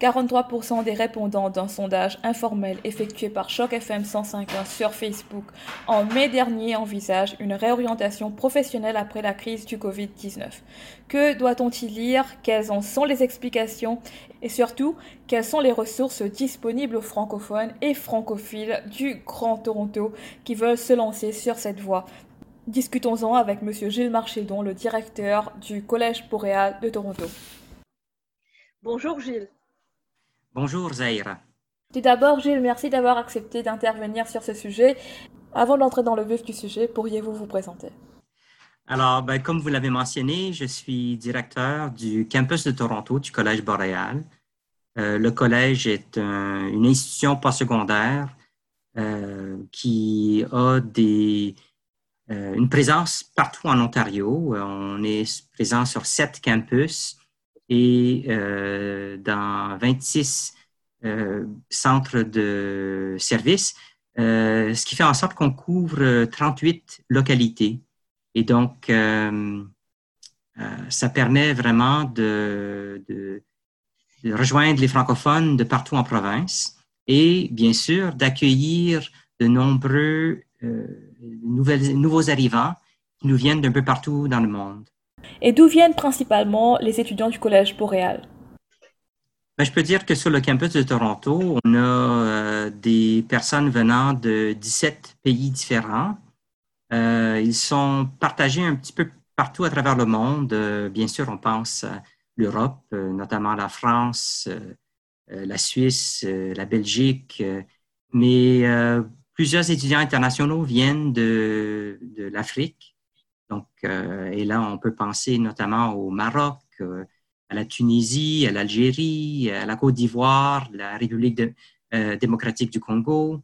43% des répondants d'un sondage informel effectué par Choc FM 105.1 sur Facebook en mai dernier envisagent une réorientation professionnelle après la crise du Covid-19. Que doit-on y lire Quelles en sont les explications? Et surtout, quelles sont les ressources disponibles aux francophones et francophiles du Grand Toronto qui veulent se lancer sur cette voie? Discutons-en avec M. Gilles Marchédon, le directeur du Collège Boréal de Toronto. Bonjour Gilles. Bonjour Zaira. Tout d'abord, Gilles, merci d'avoir accepté d'intervenir sur ce sujet. Avant d'entrer dans le vif du sujet, pourriez-vous vous présenter? Alors, ben, comme vous l'avez mentionné, je suis directeur du campus de Toronto du Collège Boréal. Euh, le collège est une institution postsecondaire euh, qui a des, euh, une présence partout en Ontario. On est présent sur sept campus et euh, dans 26 euh, centres de services, euh, ce qui fait en sorte qu'on couvre 38 localités. Et donc, ça permet vraiment de, de, de, rejoindre les francophones de partout en province et bien sûr d'accueillir de nombreux nouvelles, nouveaux arrivants qui nous viennent d'un peu partout dans le monde. Et d'où viennent principalement les étudiants du Collège Boréal? Ben, je peux dire que sur le campus de Toronto, on a euh, des personnes venant de 17 pays différents. Euh, ils sont partagés un petit peu partout à travers le monde. Euh, bien sûr, on pense à l'Europe, notamment la France, la Suisse, la Belgique, mais plusieurs étudiants internationaux viennent de, de l'Afrique, donc, euh, et là, on peut penser notamment au Maroc, euh, à la Tunisie, à l'Algérie, à la Côte d'Ivoire, la République euh, démocratique du Congo,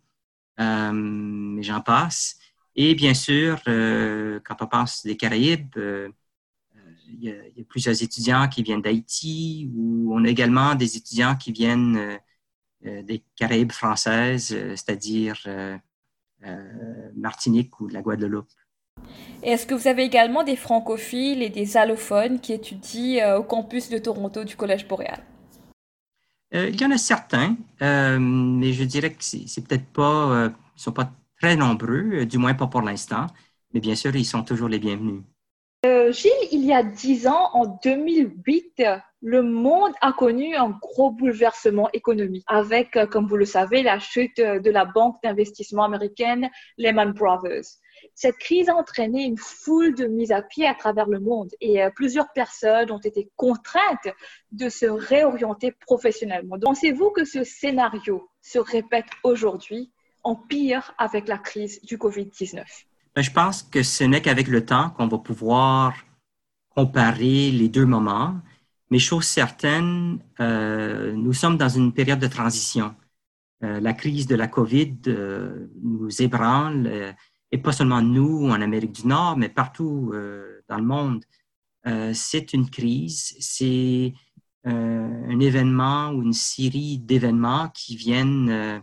et j'en passe. Et bien sûr, quand on pense des Caraïbes, il y, y, a, plusieurs étudiants qui viennent d'Haïti, ou on a également des étudiants qui viennent des Caraïbes françaises, c'est-à-dire Martinique ou la Guadeloupe. Est-ce que vous avez également des francophiles et des allophones qui étudient euh, au campus de Toronto du Collège Boréal? Euh, il y en a certains, euh, mais je dirais que c'est peut-être pas, ils sont pas très nombreux, du moins pas pour l'instant. Mais bien sûr, ils sont toujours les bienvenus. Gilles, il y a dix ans, en 2008, le monde a connu un gros bouleversement économique avec, comme vous le savez, la chute de la banque d'investissement américaine Lehman Brothers cette crise a entraîné une foule de mises à pied à travers le monde et euh, plusieurs personnes ont été contraintes de se réorienter professionnellement. Pensez-vous que ce scénario se répète aujourd'hui en pire avec la crise du COVID-19? Ben, je pense que ce n'est qu'avec le temps qu'on va pouvoir comparer les deux moments. Mais chose certaine, euh, nous sommes dans une période de transition. Euh, la crise de la COVID nous ébranle et pas seulement nous en Amérique du Nord, mais partout euh, dans le monde. Euh, c'est une crise, c'est euh, un événement ou une série d'événements qui viennent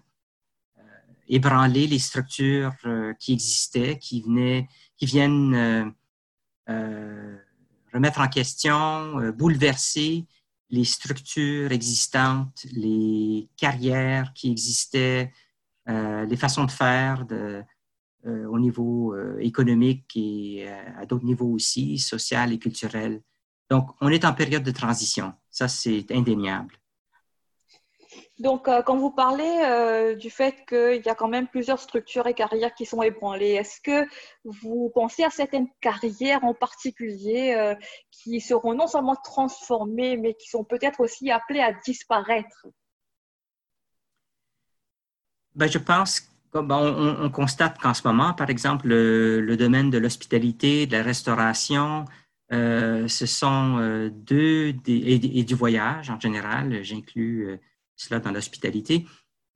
ébranler les structures qui existaient, qui, venaient, qui viennent remettre en question, bouleverser les structures existantes, les carrières qui existaient, les façons de faire, de, au niveau euh, économique et euh, à d'autres niveaux aussi, social et culturel. Donc, on est en période de transition. Ça, c'est indéniable. Donc, quand vous parlez du fait qu'il y a quand même plusieurs structures et carrières qui sont ébranlées, est-ce que vous pensez à certaines carrières en particulier qui seront non seulement transformées, mais qui sont peut-être aussi appelées à disparaître? Ben, je pense on, constate qu'en ce moment, par exemple, le, domaine de l'hospitalité, de la restauration, euh, ce sont euh, deux, et, du voyage en général, j'inclus euh, cela dans l'hospitalité.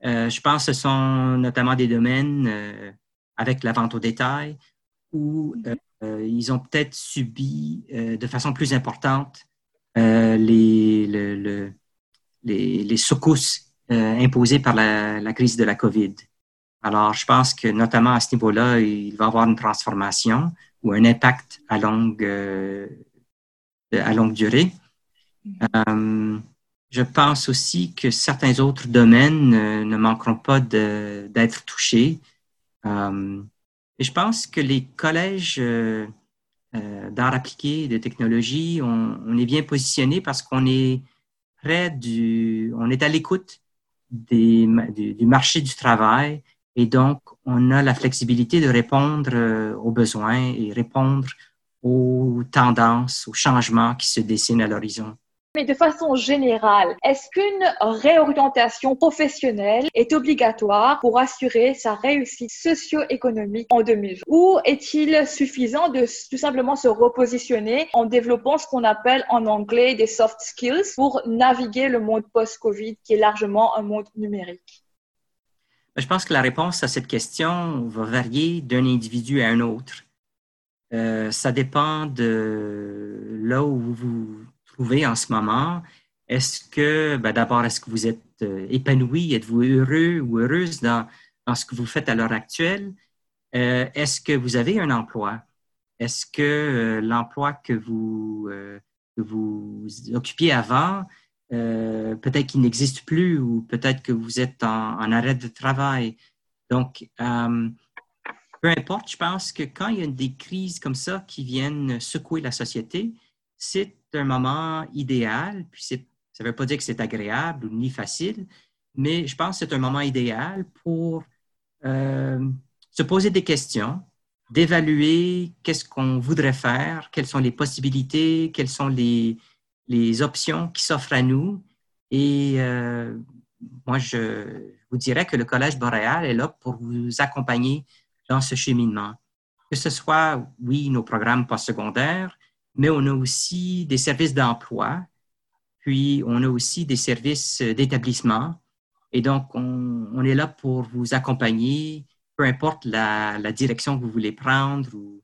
je pense que ce sont notamment des domaines avec la vente au détail où ils ont peut-être subi de façon plus importante les, les, les, secousses imposées par la, la crise de la COVID. Alors, je pense que notamment à ce niveau-là, il va y avoir une transformation ou un impact à longue, euh, à longue durée. Euh, je pense aussi que certains autres domaines ne manqueront pas d'être touchés. et je pense que les collèges d'art appliqué, de technologie, on, est bien positionné parce qu'on est près du, on est à l'écoute du, marché du travail et donc on a la flexibilité de répondre aux besoins et répondre aux tendances, aux changements qui se dessinent à l'horizon. Mais de façon générale, est-ce qu'une réorientation professionnelle est obligatoire pour assurer sa réussite socio-économique en 2020 Ou est-il suffisant de tout simplement se repositionner en développant ce qu'on appelle en anglais des soft skills pour naviguer le monde post-Covid qui est largement un monde numérique? Je pense que la réponse à cette question va varier d'un individu à un autre. Euh, ça dépend de là où vous vous trouvez en ce moment. Est-ce que, ben d'abord, est-ce que vous êtes euh, épanoui? Êtes-vous heureux ou heureuse dans, dans, ce que vous faites à l'heure actuelle? Euh, est-ce que vous avez un emploi? Est-ce que l'emploi que vous, que vous occupiez avant, peut-être qu'il n'existe plus ou peut-être que vous êtes en, arrêt de travail? Donc, peu importe, je pense que quand il y a des crises comme ça qui viennent secouer la société, c'est un moment idéal. Puis ça ne veut pas dire que c'est agréable ni facile, mais je pense que c'est un moment idéal pour euh, se poser des questions, d'évaluer qu'est-ce qu'on voudrait faire, quelles sont les possibilités, quelles sont les, les options qui s'offrent à nous. Et euh, moi, je vous dirais que le Collège boréal est là pour vous accompagner dans ce cheminement. Que ce soit, oui, nos programmes postsecondaires, mais on a aussi des services d'emploi, puis on a aussi des services d'établissement. Et donc, on, est là pour vous accompagner, peu importe la, direction que vous voulez prendre ou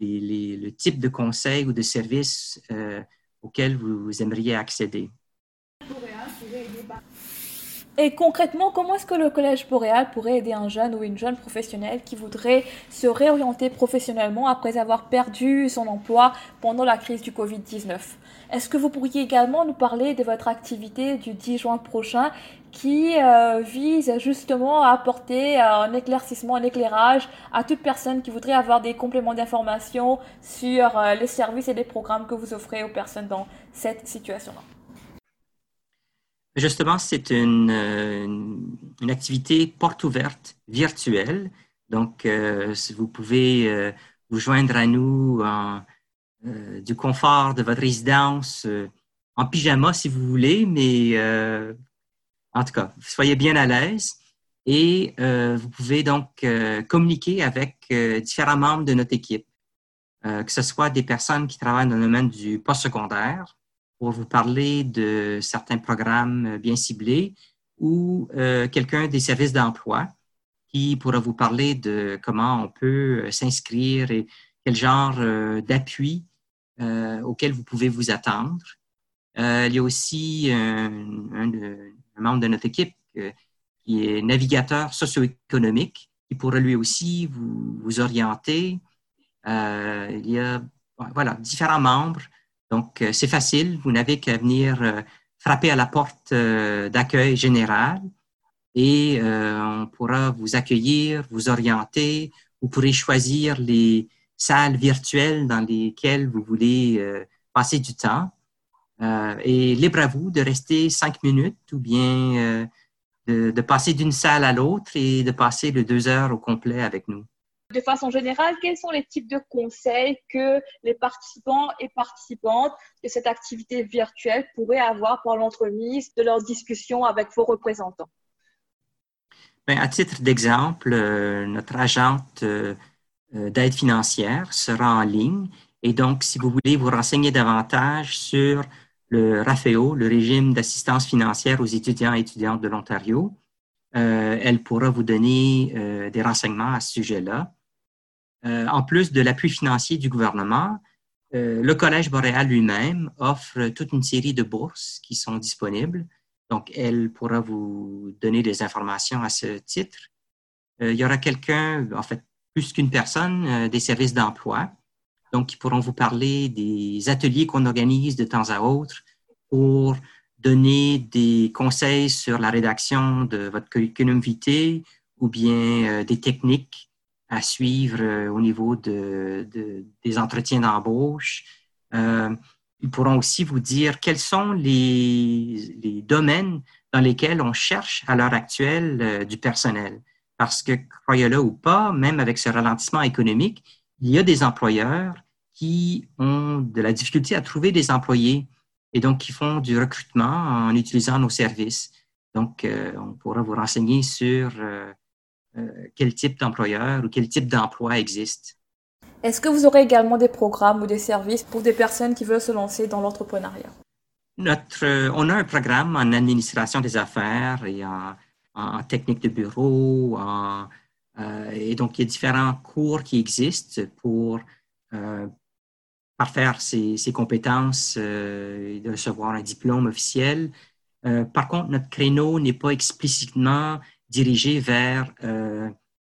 le type de conseil ou de service euh, auquel vous aimeriez accéder. Et concrètement, comment est-ce que le Collège Boréal pourrait aider un jeune ou une jeune professionnelle qui voudrait se réorienter professionnellement après avoir perdu son emploi pendant la crise du Covid-19 Est-ce que vous pourriez également nous parler de votre activité du 10 juin prochain qui euh, vise justement à apporter euh, un éclaircissement, un éclairage à toute personne qui voudrait avoir des compléments d'information sur euh, les services et les programmes que vous offrez aux personnes dans cette situation-là? Justement, c'est une, euh, une, activité porte ouverte virtuelle. Donc, euh, vous pouvez euh, vous joindre à nous en, du confort de votre résidence, en pyjama si vous voulez, mais en tout cas, soyez bien à l'aise. Et vous pouvez donc communiquer avec différents membres de notre équipe, que ce soit des personnes qui travaillent dans le domaine du postsecondaire, pour vous parler de certains programmes bien ciblés ou euh, quelqu'un des services d'emploi qui pourra vous parler de comment on peut s'inscrire et quel genre euh, d'appui euh, auquel vous pouvez vous attendre. il y a aussi un, membre de notre équipe qui est navigateur socio-économique qui pourra lui aussi vous, vous orienter. il y a voilà, différents membres donc, euh, c'est facile. Vous n'avez qu'à venir euh, frapper à la porte euh, d'accueil général et on pourra vous accueillir, vous orienter. Vous pourrez choisir les salles virtuelles dans lesquelles vous voulez passer du temps. et libre à vous de rester cinq minutes ou bien de passer d'une salle à l'autre et de passer les deux heures au complet avec nous de façon générale, quels sont les types de conseils que les participants et participantes de cette activité virtuelle pourraient avoir pour l'entremise de leurs discussions avec vos représentants? Bien, à titre d'exemple, euh, notre agente euh, euh, d'aide financière sera en ligne et donc, si vous voulez vous renseigner davantage sur le RAFEO, le régime d'assistance financière aux étudiants et étudiantes de l'Ontario, elle pourra vous donner des renseignements à ce sujet-là. Euh, en plus de l'appui financier du gouvernement, euh, le Collège boréal lui-même offre toute une série de bourses qui sont disponibles. Donc, elle pourra vous donner des informations à ce titre. Euh, il y aura quelqu'un, en fait, plus qu'une personne, des services d'emploi, donc qui pourront vous parler des ateliers qu'on organise de temps à autre pour donner des conseils sur la rédaction de votre curriculum vitae ou bien des techniques à suivre au niveau de, des entretiens d'embauche. ils pourront aussi vous dire quels sont les, les domaines dans lesquels on cherche à l'heure actuelle du personnel. Parce que, croyez-le ou pas, même avec ce ralentissement économique, il y a des employeurs qui ont de la difficulté à trouver des employés et donc qui font du recrutement en utilisant nos services. Donc, euh, on pourra vous renseigner sur euh, euh, quel type d'employeur ou quel type d'emploi existe? Est-ce que vous aurez également des programmes ou des services pour des personnes qui veulent se lancer dans l'entrepreneuriat? Notre, on a un programme en administration des affaires et en, en technique de bureau. et donc, il y a différents cours qui existent pour parfaire ses, ses compétences euh, et de recevoir un diplôme officiel. Euh, par contre, notre créneau n'est pas explicitement dirigé vers euh,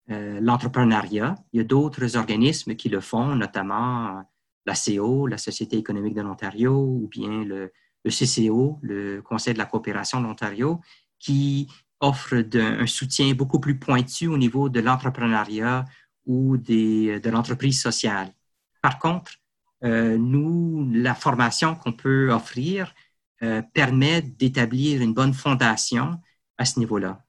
l'entrepreneuriat. Il y a d'autres organismes qui le font, notamment la CO, la Société économique de l'Ontario, ou bien le, CCO, le Conseil de la coopération de l'Ontario, qui offre un soutien beaucoup plus pointu au niveau de l'entrepreneuriat ou de l'entreprise sociale. Par contre, euh, nous, la formation qu'on peut offrir euh, permet d'établir une bonne fondation à ce niveau-là.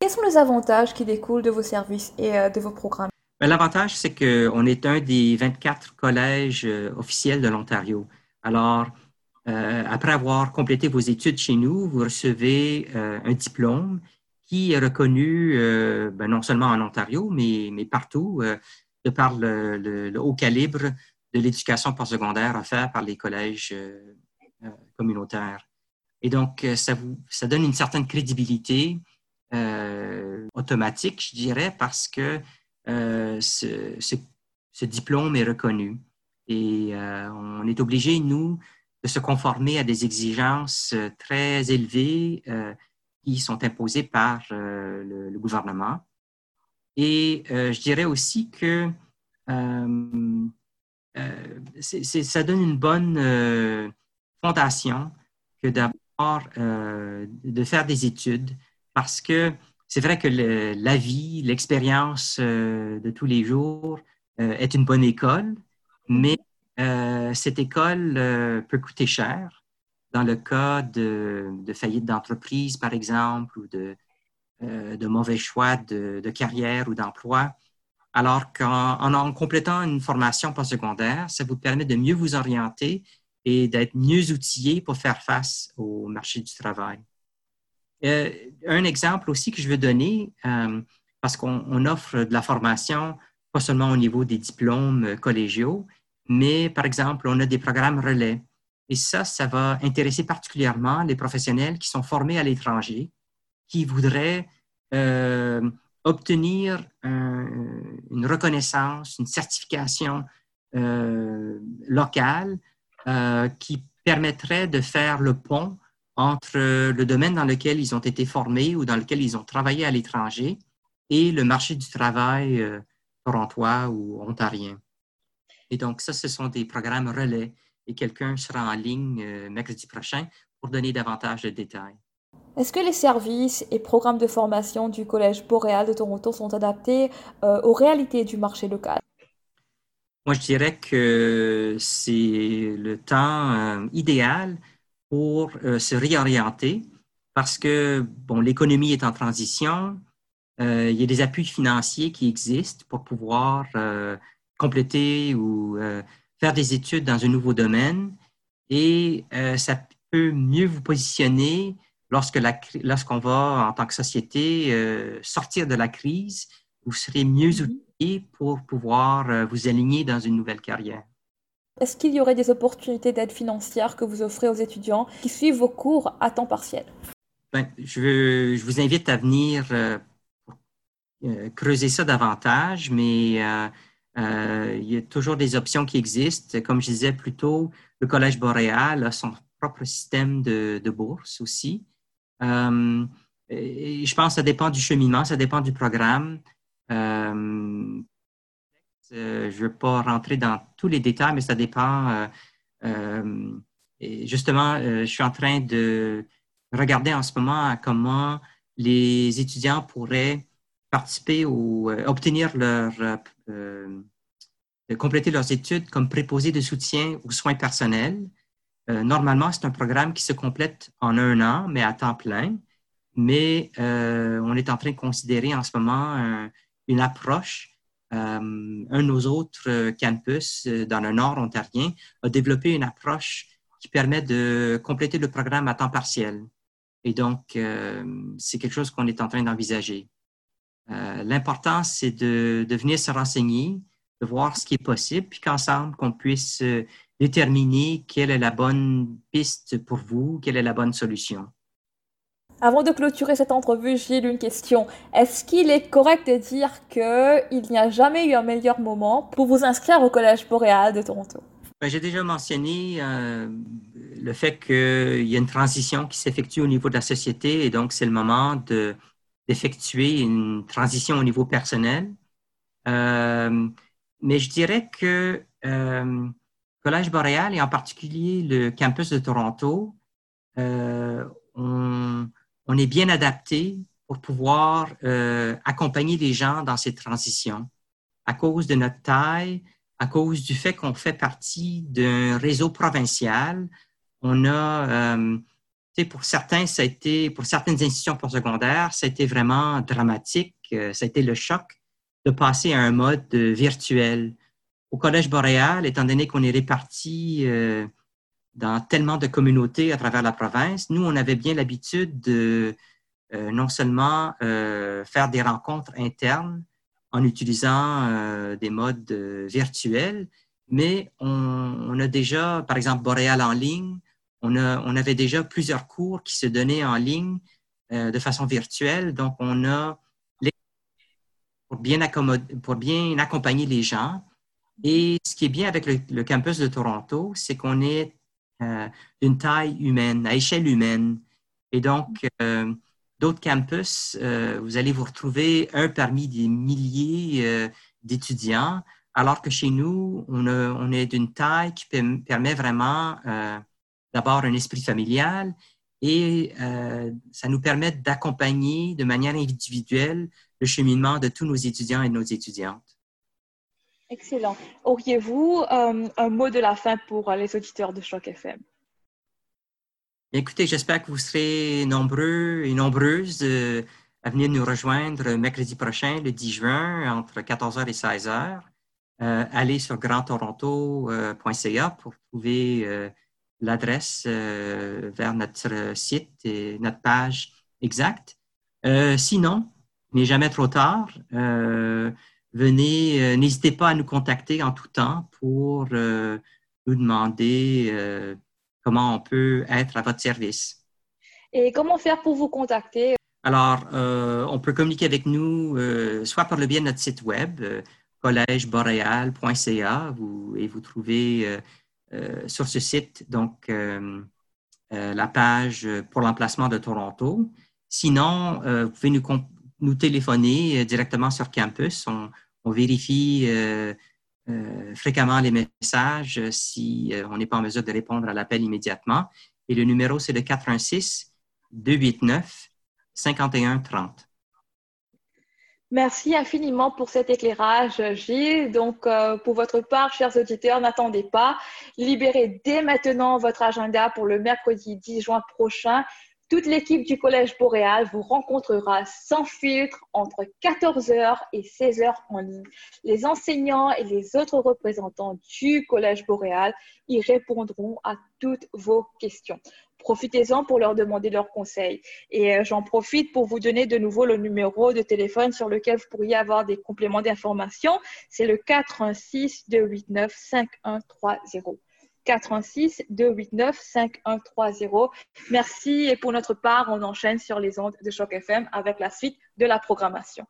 Quels sont les avantages qui découlent de vos services et euh, de vos programmes? Ben, l'avantage, c'est qu'on est un des 24 collèges officiels de l'Ontario. Alors, après avoir complété vos études chez nous, vous recevez un diplôme qui est reconnu ben, non seulement en Ontario, mais, partout, de par le, haut calibre de l'éducation postsecondaire offerte par les collèges euh, euh, communautaires. Et donc, euh, ça, vous, ça donne une certaine crédibilité automatique, je dirais, parce que ce, ce, diplôme est reconnu. Et on est obligé, nous, de se conformer à des exigences très élevées qui sont imposées par le, gouvernement. Et je dirais aussi que euh, ça donne une bonne euh, fondation que d'avoir, euh, de faire des études parce que c'est vrai que la vie, l'expérience de tous les jours est une bonne école, mais cette école peut coûter cher dans le cas de, faillite d'entreprise, par exemple, ou de, mauvais choix de, carrière ou d'emploi. Alors qu'en en, complétant une formation postsecondaire, ça vous permet de mieux vous orienter et d'être mieux outillé pour faire face au marché du travail. Euh, un exemple aussi que je veux donner, euh, parce qu'on offre de la formation pas seulement au niveau des diplômes collégiaux, mais par exemple, on a des programmes relais. Et ça, ça va intéresser particulièrement les professionnels qui sont formés à l'étranger, qui voudraient euh, obtenir une reconnaissance, une certification euh, locale euh, qui permettrait de faire le pont entre le domaine dans lequel ils ont été formés ou dans lequel ils ont travaillé à l'étranger et le marché du travail euh, torontois ou ontarien. Et donc, ça, ce sont des programmes relais et quelqu'un sera en ligne mercredi prochain pour donner davantage de détails. Est-ce que les services et programmes de formation du Collège boréal de Toronto sont adaptés euh, aux réalités du marché local? Moi, je dirais que c'est le temps euh, idéal pour euh, se réorienter parce que bon, l'économie est en transition. il y a des appuis financiers qui existent pour pouvoir compléter ou faire des études dans un nouveau domaine et ça peut mieux vous positionner lorsque lorsqu'on va, en tant que société, euh, sortir de la crise, vous serez mieux mm-hmm. outillé pour pouvoir euh, vous aligner dans une nouvelle carrière. Est-ce qu'il y aurait des opportunités d'aide financière que vous offrez aux étudiants qui suivent vos cours à temps partiel? Ben, je, vous invite à venir euh, creuser ça davantage, mais il y a toujours des options qui existent. Comme je disais plus tôt, le Collège boréal a son propre système de, de bourse aussi. Euh, je pense que ça dépend du cheminement, ça dépend du programme. Euh, euh, je ne veux pas rentrer dans tous les détails, mais ça dépend et justement, je suis en train de regarder en ce moment comment les étudiants pourraient participer ou obtenir leur compléter leurs études comme préposés de soutien aux soins personnels. normalement, c'est un programme qui se complète en un an, mais à temps plein. Mais on est en train de considérer en ce moment une approche euh, un de nos autres euh, campus euh, dans le nord ontarien a développé une approche qui permet de compléter le programme à temps partiel. Et donc, c'est quelque chose qu'on est en train d'envisager. L'important, c'est de, de, venir se renseigner, de voir ce qui est possible, puis qu'ensemble, qu'on puisse déterminer quelle est la bonne piste pour vous, quelle est la bonne solution. Avant de clôturer cette entrevue, j'ai une question. Est-ce qu'il est correct de dire qu'il n'y a jamais eu un meilleur moment pour vous inscrire au Collège boréal de Toronto? Ben, j'ai déjà mentionné euh, le fait qu'il y a une transition qui s'effectue au niveau de la société et donc c'est le moment d'effectuer une transition au niveau personnel. Euh, mais je dirais que euh, Collège boréal et en particulier le campus de Toronto, on, on est bien adapté pour pouvoir euh, accompagner les gens dans cette transition à cause de notre taille, à cause du fait qu'on fait partie d'un réseau provincial. On a, euh, pour certains, ça a été, pour certaines institutions postsecondaires, ça a été vraiment dramatique. Euh, ça a été le choc de passer à un mode virtuel. Au Collège boréal, étant donné qu'on est répartis dans tellement de communautés à travers la province, nous, on avait bien l'habitude de euh, non seulement euh, faire des rencontres internes en utilisant euh, des modes virtuels, mais on, a déjà, par exemple, Boréal en ligne, on, a, on avait déjà plusieurs cours qui se donnaient en ligne de façon virtuelle. Donc, on a pour bien, pour bien accompagner les gens. Et ce qui est bien avec le campus de Toronto, c'est qu'on est euh, d'une taille humaine, à échelle humaine. Et donc, euh, d'autres campus, euh, vous allez vous retrouver un parmi des milliers d'étudiants, alors que chez nous, on, est d'une taille qui permet vraiment d'abord un esprit familial et ça nous permet d'accompagner de manière individuelle le cheminement de tous nos étudiants et de nos étudiantes. Excellent. Auriez-vous euh, un mot de la fin pour euh, les auditeurs de Choc FM? Écoutez, j'espère que vous serez nombreux et nombreuses euh, à venir nous rejoindre mercredi prochain, le 10 juin, entre 14h et 16h. allez sur grandtoronto.ca pour trouver l'adresse vers notre site et notre page exacte. sinon, il n'est jamais trop tard venez, euh, n'hésitez pas à nous contacter en tout temps pour euh, nous demander euh, comment on peut être à votre service. Et comment faire pour vous contacter? Alors, on peut communiquer avec nous soit par le biais de notre site web, collègeboréal.ca, et vous trouvez sur ce site donc la page pour l'emplacement de Toronto. Sinon, vous pouvez nous, nous téléphoner euh, directement sur campus. On, vérifie euh, euh, fréquemment les messages si on n'est pas en mesure de répondre à l'appel immédiatement. Et le numéro, c'est le 416 289 5130. Merci infiniment pour cet éclairage, Gilles. Donc, pour votre part, chers auditeurs, n'attendez pas. Libérez dès maintenant votre agenda pour le mercredi 10 juin prochain toute l'équipe du Collège Boréal vous rencontrera sans filtre entre 14h et 16h en ligne. Les enseignants et les autres représentants du Collège Boréal y répondront à toutes vos questions. Profitez-en pour leur demander leurs conseils. Et euh, j'en profite pour vous donner de nouveau le numéro de téléphone sur lequel vous pourriez avoir des compléments d'information. C'est le 416 289 5130. 416 289 5130. Merci et pour notre part, on enchaîne sur les ondes de Choc FM avec la suite de la programmation.